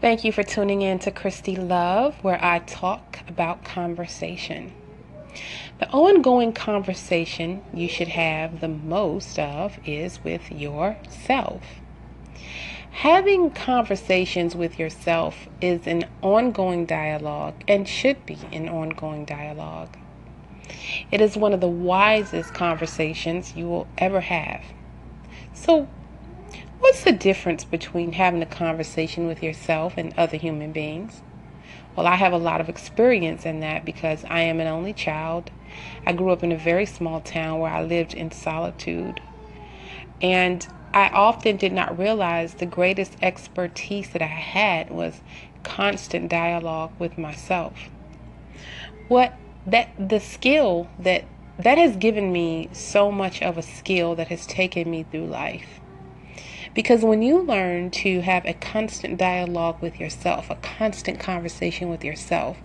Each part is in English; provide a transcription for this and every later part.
Thank you for tuning in to Christy Love, where I talk about conversation. The ongoing conversation you should have the most of is with yourself. Having conversations with yourself is an ongoing dialogue and should be an ongoing dialogue. It is one of the wisest conversations you will ever have. So, What's the difference between having a conversation with yourself and other human beings? Well, I have a lot of experience in that because I am an only child. I grew up in a very small town where I lived in solitude. And I often did not realize the greatest expertise that I had was constant dialogue with myself. What that the skill that that has given me so much of a skill that has taken me through life. Because when you learn to have a constant dialogue with yourself, a constant conversation with yourself,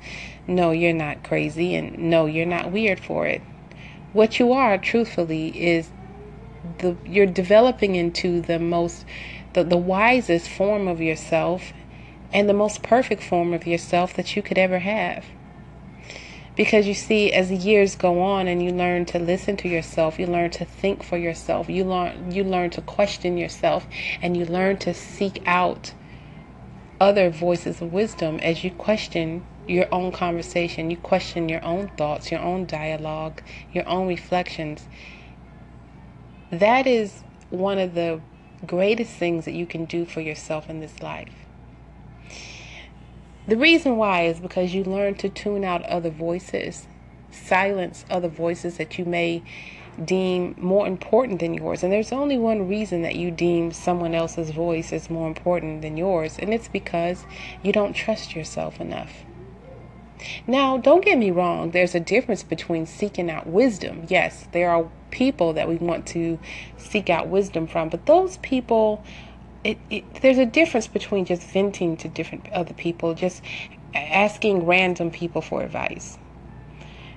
no, you're not crazy, and no, you're not weird for it. What you are, truthfully, is the you're developing into the most the, the wisest form of yourself and the most perfect form of yourself that you could ever have. Because you see, as the years go on and you learn to listen to yourself, you learn to think for yourself, you learn you learn to question yourself, and you learn to seek out other voices of wisdom as you question your own conversation, you question your own thoughts, your own dialogue, your own reflections. That is one of the greatest things that you can do for yourself in this life. The reason why is because you learn to tune out other voices, silence other voices that you may deem more important than yours. And there's only one reason that you deem someone else's voice as more important than yours, and it's because you don't trust yourself enough. Now, don't get me wrong, there's a difference between seeking out wisdom. Yes, there are people that we want to seek out wisdom from, but those people it, it, there's a difference between just venting to different other people, just asking random people for advice.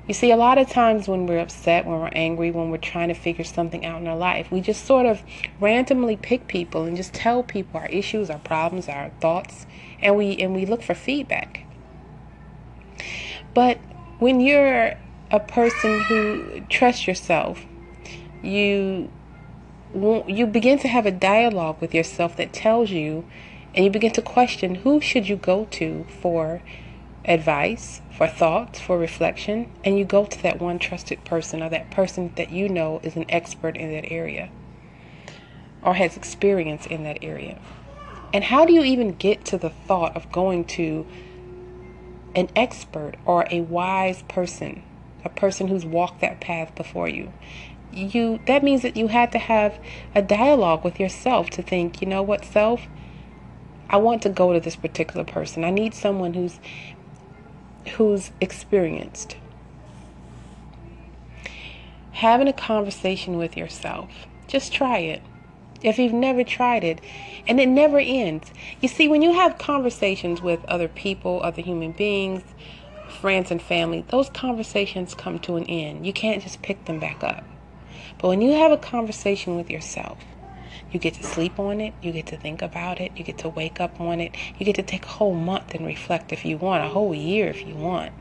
You see, a lot of times when we're upset, when we're angry, when we're trying to figure something out in our life, we just sort of randomly pick people and just tell people our issues, our problems, our thoughts, and we and we look for feedback. But when you're a person who trusts yourself, you you begin to have a dialogue with yourself that tells you and you begin to question who should you go to for advice for thoughts for reflection and you go to that one trusted person or that person that you know is an expert in that area or has experience in that area. And how do you even get to the thought of going to an expert or a wise person a person who's walked that path before you you that means that you had to have a dialogue with yourself to think, you know what, self, I want to go to this particular person. I need someone who's who's experienced. Having a conversation with yourself. Just try it. If you've never tried it, and it never ends. You see, when you have conversations with other people, other human beings, friends and family, those conversations come to an end. You can't just pick them back up. But when you have a conversation with yourself, you get to sleep on it, you get to think about it, you get to wake up on it, you get to take a whole month and reflect if you want, a whole year if you want.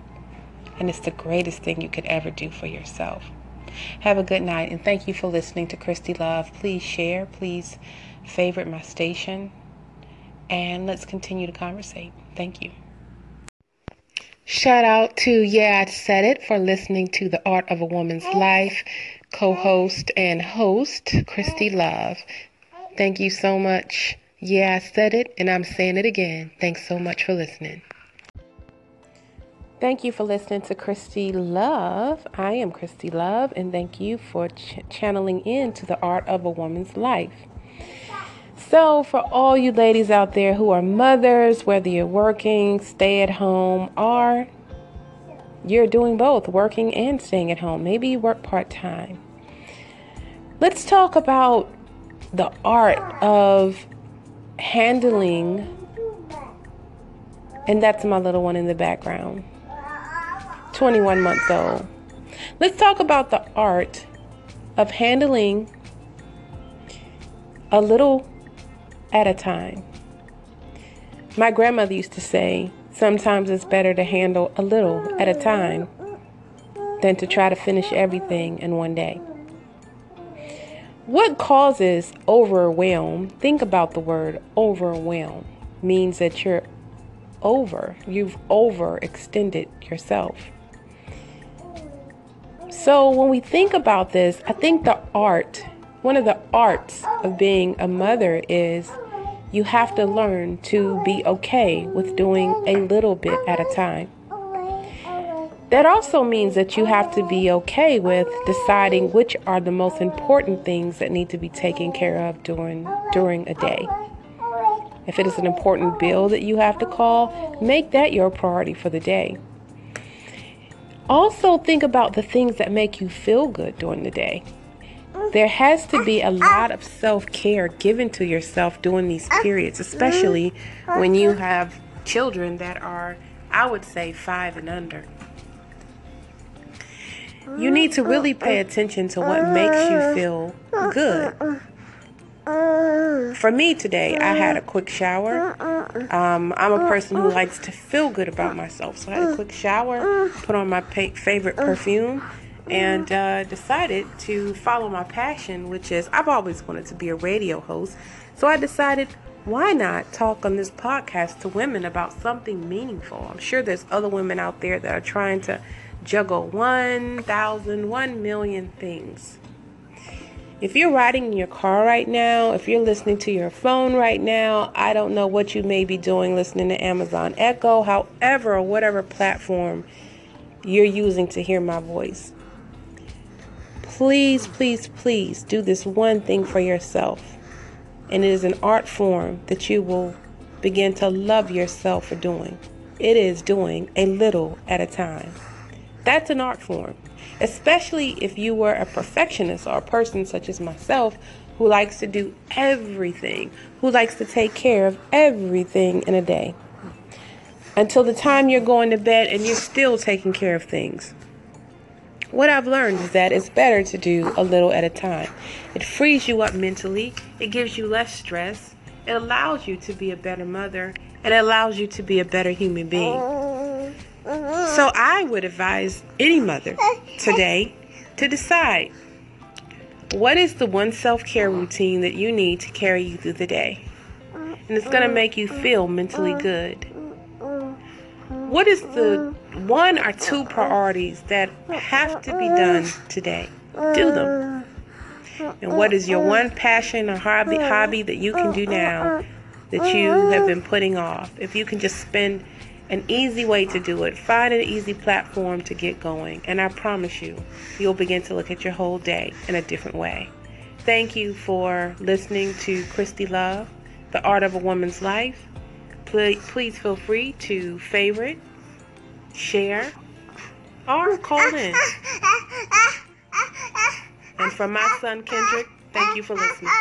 And it's the greatest thing you could ever do for yourself. Have a good night and thank you for listening to Christy Love. Please share, please favorite my station, and let's continue to conversate. Thank you. Shout out to Yeah, I Said It for listening to The Art of a Woman's Life co host and host, Christy Love. Thank you so much. Yeah, I said it and I'm saying it again. Thanks so much for listening. Thank you for listening to Christy Love. I am Christy Love, and thank you for ch- channeling into the art of a woman's life. So, for all you ladies out there who are mothers, whether you're working, stay at home, or you're doing both, working and staying at home, maybe you work part time, Let's talk about the art of handling, and that's my little one in the background, 21 months old. Let's talk about the art of handling a little at a time. My grandmother used to say, sometimes it's better to handle a little at a time than to try to finish everything in one day. What causes overwhelm? Think about the word overwhelm. Means that you're over, you've overextended yourself. So when we think about this, I think the art, one of the arts of being a mother is you have to learn to be okay with doing a little bit at a time. That also means that you have to be okay with deciding which are the most important things that need to be taken care of during during a day. If it is an important bill that you have to call, make that your priority for the day. Also, think about the things that make you feel good during the day. There has to be a lot of self care given to yourself during these periods, especially when you have children that are, I would say, five and under. You need to really pay attention to what makes you feel good. For me today, I had a quick shower. Um, I'm a person who likes to feel good about myself. So I had a quick shower, put on my favorite perfume, and uh, decided to follow my passion, which is I've always wanted to be a radio host. So I decided, why not talk on this podcast to women about something meaningful? I'm sure there's other women out there that are trying to juggle 1,000, 1 million things. If you're riding in your car right now, if you're listening to your phone right now, I don't know what you may be doing listening to Amazon Echo, however, or whatever platform you're using to hear my voice. Please, please, please do this one thing for yourself. And it is an art form that you will begin to love yourself for doing. It is doing a little at a time. That's an art form especially if you were a perfectionist or a person such as myself who likes to do everything, who likes to take care of everything in a day. Until the time you're going to bed and you're still taking care of things. What I've learned is that it's better to do a little at a time. It frees you up mentally, it gives you less stress, it allows you to be a better mother, and it allows you to be a better human being. So I would advise any mother today to decide what is the one self care routine that you need to carry you through the day? And it's going to make you feel mentally good. What is the one or two priorities that have to be done today? Do them. And what is your one passion or hobby, hobby that you can do now that you have been putting off? If you can just spend an easy way to do it. Find an easy platform to get going, and I promise you, you'll begin to look at your whole day in a different way. Thank you for listening to Christy Love, The Art of a Woman's Life. Please, please feel free to favorite, share, or call in. And from my son Kendrick, thank you for listening.